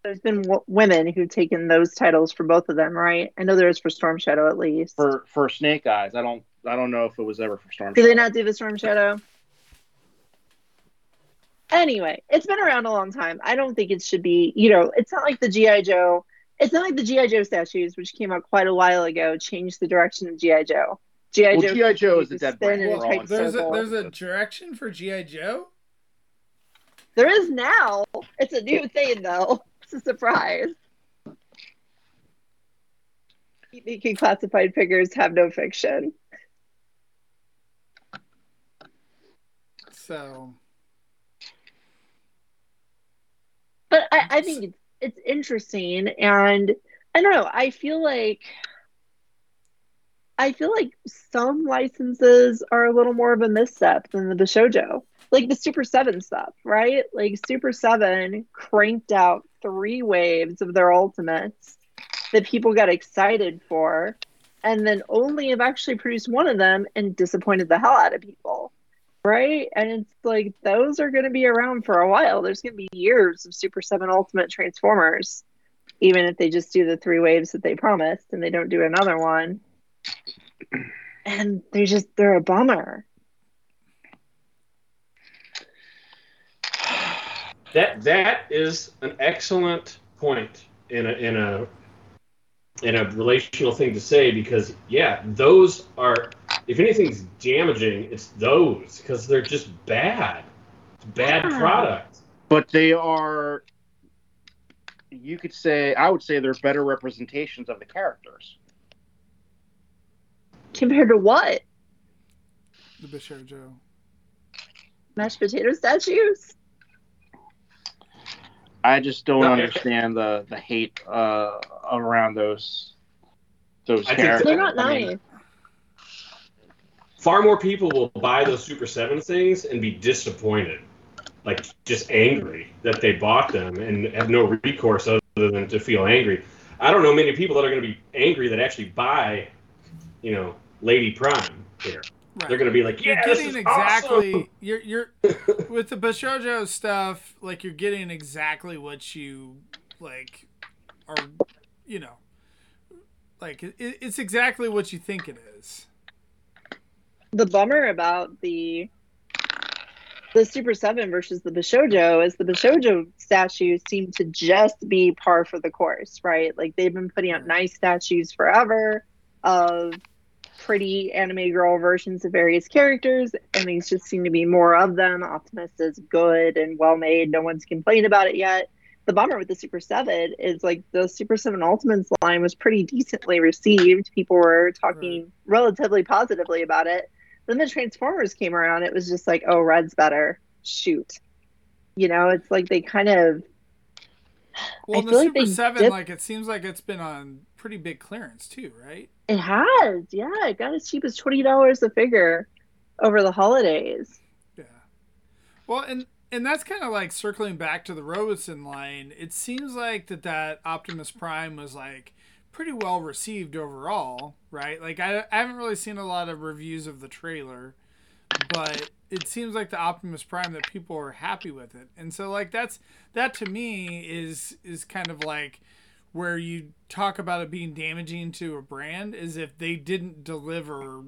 There's been w- women who've taken those titles for both of them, right? I know there is for Storm Shadow at least. for for snake eyes i don't i don't know if it was ever for storm Do they not do the Storm Shadow? Anyway, it's been around a long time. I don't think it should be, you know, it's not like the G.I. Joe. It's not like the G.I. Joe statues, which came out quite a while ago, changed the direction of G.I. Joe. G.I. well Joe. gi joe is a dead brand in a we're all tight on There's a, there's a direction for GI Joe. There is now. It's a new thing, though. It's a surprise. Keep Making classified figures have no fiction. So I, I think it's it's interesting and I don't know, I feel like I feel like some licenses are a little more of a misstep than the Bishojo. Like the Super 7 stuff, right? Like Super 7 cranked out three waves of their ultimates that people got excited for, and then only have actually produced one of them and disappointed the hell out of people right? And it's like those are going to be around for a while. There's going to be years of Super 7 Ultimate Transformers, even if they just do the three waves that they promised and they don't do another one. And they're just, they're a bummer. That that is an excellent point in a in a in a relational thing to say because yeah, those are if anything's damaging, it's those because they're just bad. It's bad Yeah. product. but they are you could say i would say they're better representations of the characters Compared to what? the Bishojo. Mashed potato statues. I just don't No. understand the the hate uh, around those those I think characters. They're not I mean, nice. Far more people will buy those Super Seven things and be disappointed, like just angry that they bought them and have no recourse other than to feel angry. I don't know many people that are going to be angry that actually buy, you know, Lady Prime here. Right. They're going to be like, yeah, you're getting is exactly awesome. you're you're with the Bashojo stuff, like you're getting exactly what you like are you know like it, it's exactly what you think it is. The bummer about the the Super Seven versus the Bishojo is the Bishojo statues seem to just be par for the course, right? Like they've been putting out nice statues forever of pretty anime girl versions of various characters, and these just seem to be more of them. Optimus is good and well made. No one's complained about it yet. The bummer with the Super 7 is like the Super 7 Ultimates line was pretty decently received. People were talking relatively positively about it. Then the Transformers came around, it was just like, oh, red's better. Shoot. You know, it's like they kind of Well, I the feel like Super they Seven, like it seems like it's been on pretty big clearance too, right? it has, yeah, it got as cheap as twenty dollars a figure over the holidays. Yeah. Well, and and that's kind of like circling back to the Robosen line. It seems like that that Optimus Prime was like pretty well received overall, right? Like I, I haven't really seen a lot of reviews of the trailer, but it seems like the Optimus Prime that people are happy with it. And so like that's that to me is is kind of like where you talk about it being damaging to a brand is if they didn't deliver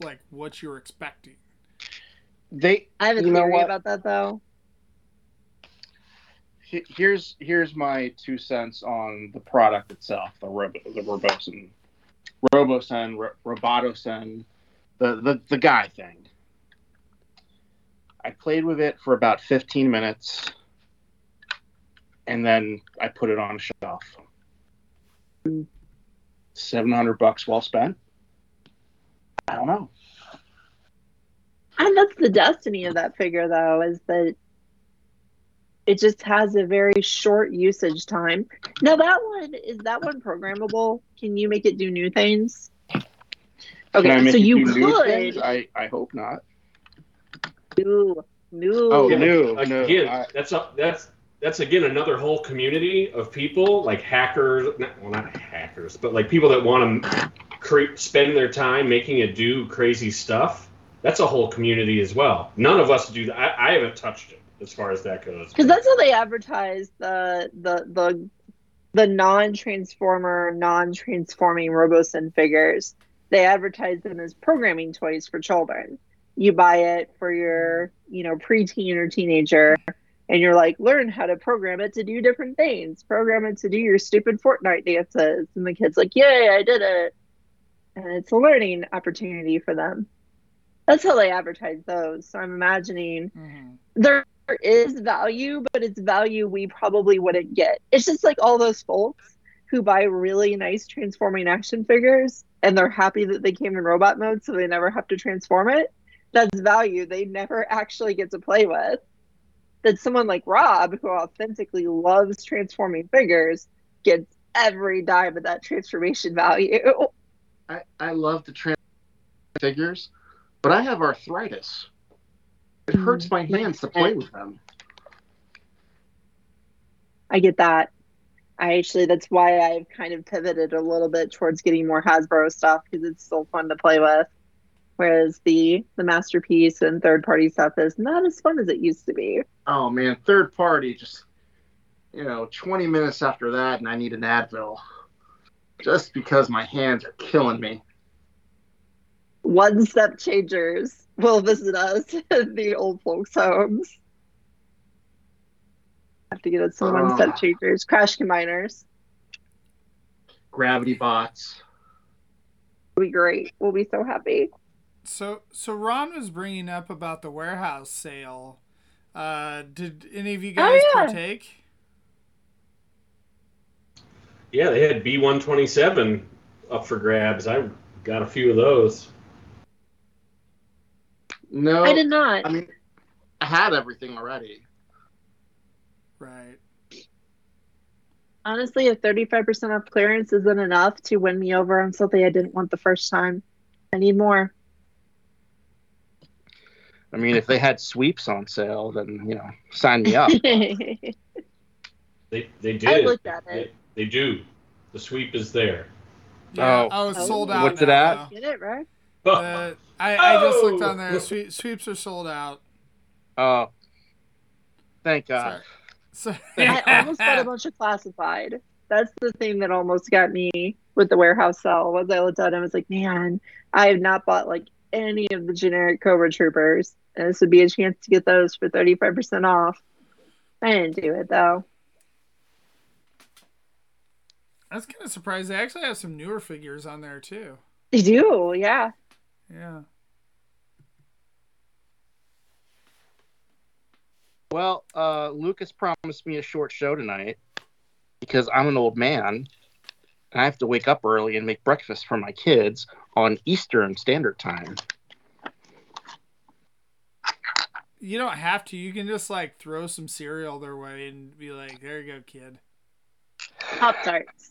like what you're expecting. they I have a know theory what? about that though. He- here's here's my two cents on the product itself, the Robo, the Robosen, Robosen, Ro- Robotosen, the, the the guy thing. I played with it for about 15 minutes, and then I put it on a shelf. 700 bucks well spent. I don't know. And that's the destiny of that figure, though, is that it just has a very short usage time. Now, that one is that one programmable? Can you make it do new things? Okay, so you do new things? could I, I hope not. do new. Oh, Yeah, no, like, no, again, I- that's a, that's that's again another whole community of people like hackers. Not, well, not hackers, but like people that want to cre- spend their time making it do crazy stuff. That's a whole community as well. None of us do that. I, I haven't touched it as far as that goes. because that's how they advertise the the the the non-transformer, non-transforming Robosen figures. They advertise them as programming toys for children. You buy it for your, you know, preteen or teenager, and you're like, learn how to program it to do different things. Program it to do your stupid Fortnite dances, and the kid's like, "Yay, I did it!" And it's a learning opportunity for them. That's how they advertise those. So I'm imagining Mm-hmm. there is value, but it's value we probably wouldn't get. It's just like all those folks who buy really nice transforming action figures and they're happy that they came in robot mode so they never have to transform it. That's value they never actually get to play with. That someone like Rob, who authentically loves transforming figures, gets every dime of that transformation value. I, I love the trans figures, but I have arthritis. It hurts my mm-hmm. hands to play with them. I get that. I actually, that's why I've kind of pivoted a little bit towards getting more Hasbro stuff because it's still fun to play with. Whereas the the masterpiece and third party stuff is not as fun as it used to be. Oh man, third party just you know, 20 minutes after that and I need an Advil. Just because my hands are killing me. One step changers will visit us at the old folks' homes. Have to get us some one step Ah. changers, crash combiners. Gravity bots. It'll be great. We'll be so happy. So, so Ron was bringing up about the warehouse sale. Uh, did any of you guys Oh, guys yeah. partake? Yeah, they had B one twenty seven up for grabs. I got a few of those. No, I did not. I mean, I had everything already. Right. Honestly, a 35% off clearance isn't enough to win me over on something I didn't want the first time, I need more. I mean, if they had sweeps on sale, then you know, sign me up. They they did. I looked at it. they do. The sweep is there. Yeah. Oh. Oh, it's Oh. sold out. What's it at? Get it, right? Uh, I, I just looked Oh! on there. Sweep, sweeps are sold out. Oh, thank God. So I almost bought a bunch of classified. That's the thing that almost got me with the warehouse sale. Was I looked at it and was like, man, I have not bought like any of the generic Cobra Troopers, and this would be a chance to get those for thirty five percent off. I didn't do it though. I was kind of surprised. They actually have some newer figures on there too. They do, yeah. Yeah. Well, uh, Lucas promised me a short show tonight because I'm an old man and I have to wake up early and make breakfast for my kids on Eastern Standard Time. You don't have to. You can just like throw some cereal their way and be like, "There you go, kid." Pop tarts.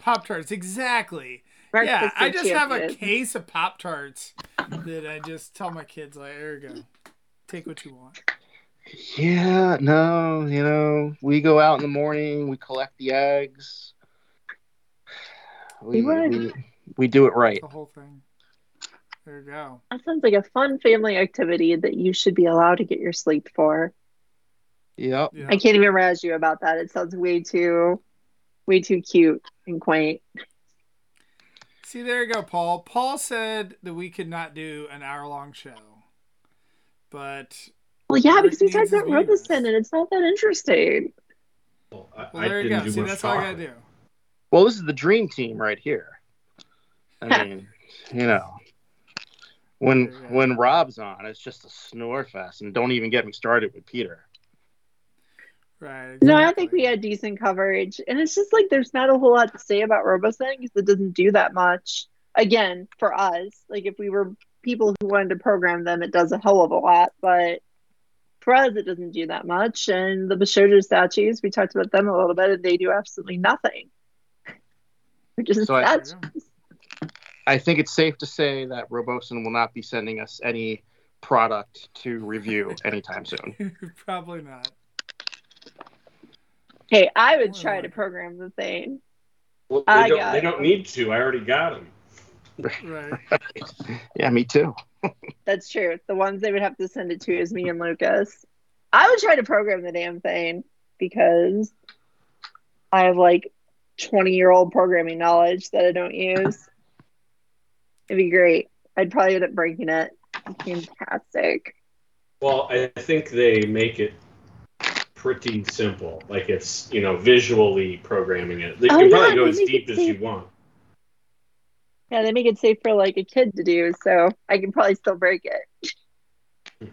Pop tarts, exactly. Yeah, I just have a case of Pop Tarts that I just tell my kids, like, "There you go, take what you want." Yeah, no, you know, we go out in the morning, we collect the eggs. We, We we, we do it right. The whole thing. There you go. That sounds like a fun family activity that you should be allowed to get your sleep for. Yep. Yeah. I can't even razz you about that. It sounds way too, way too cute and quaint. See, there you go, Paul. Paul said that we could not do an hour long show, but Well, yeah, because we needs talked his about Robosen, viewers. and it's not that interesting. Well, I, well, I there you didn't go. See, much that's all I gotta do. Well, this is the dream team right here. I mean, you know, when when Rob's on, it's just a snore fest, and don't even get me started with Peter. Right. No, I think we had decent coverage, and it's just like there's not a whole lot to say about Robosen because it doesn't do that much. Again, for us, like if we were people who wanted to program them, it does a hell of a lot, but for us, it doesn't do that much. And the Bishojo statues, we talked about them a little bit, and they do absolutely nothing. Which is So I- that's I think it's safe to say that Robosen will not be sending us any product to review anytime soon. Probably not. Hey, I would try to program the thing. Well, I they, don't, got they don't need to. I already got them. Right. yeah, me too. That's true. The ones they would have to send it to is me and Lucas. I would try to program the damn thing because I have like 20 year old programming knowledge that I don't use. It'd be great. I'd probably end up breaking it. Fantastic. Well, I think they make it pretty simple. Like it's you know visually programming it. You Oh, can yeah, probably go as deep as you want. Yeah, they make it safe for like a kid to do, so I can probably still break it.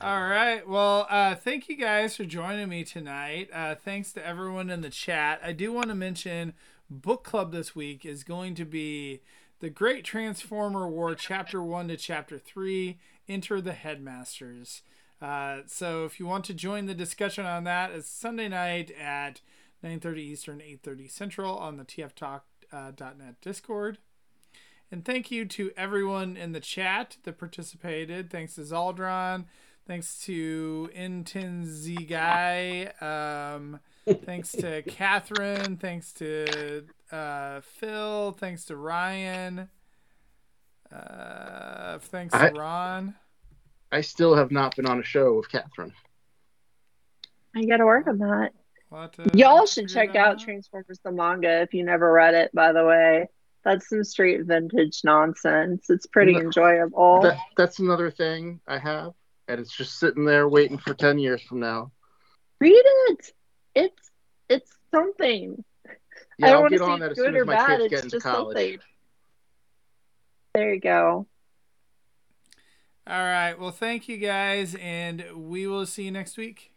All right. Well, uh, thank you guys for joining me tonight. Uh, thanks to everyone in the chat. I do want to mention book club this week is going to be The Great Transformer War, Chapter 1 to Chapter 3 Enter the Headmasters. Uh, so if you want to join the discussion on that, it's Sunday night at 9.30 Eastern, 8.30 Central on the tftalk.net Discord. And thank you to everyone in the chat that participated. Thanks to Zaldron. Thanks to N10Z Guy. Um, thanks to Catherine. Thanks to uh, Phil. Thanks to Ryan. Uh, thanks to Ron. I still have not been on a show with Catherine. I gotta work on that. We'll have to uh, Y'all should check that out Transformers the manga if you never read it, by the way. That's some straight vintage nonsense. It's pretty No, enjoyable. That, that's another thing I have, and it's just sitting there waiting for 10 years from now. Read it. It's it's something. I Yeah, don't I'll want to get on that as good soon or as my bad. kids It's get into just college. something. There you go. All right. Well, thank you guys, and we will see you next week.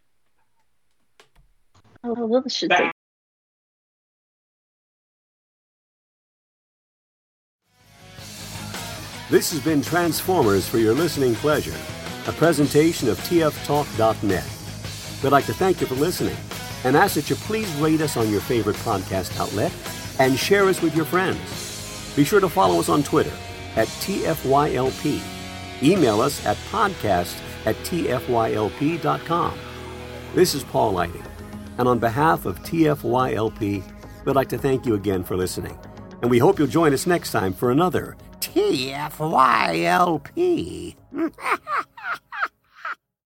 Oh, well, this should say This has been Transformers for your listening pleasure. a presentation of tftalk.net. We'd like to thank you for listening and ask that you please rate us on your favorite podcast outlet and share us with your friends. Be sure to follow us on Twitter at TFYLP. Email us at podcast at TFYLP.com. This is Paul Lighting, and on behalf of TFYLP, we'd like to thank you again for listening. And we hope you'll join us next time for another TFYLP.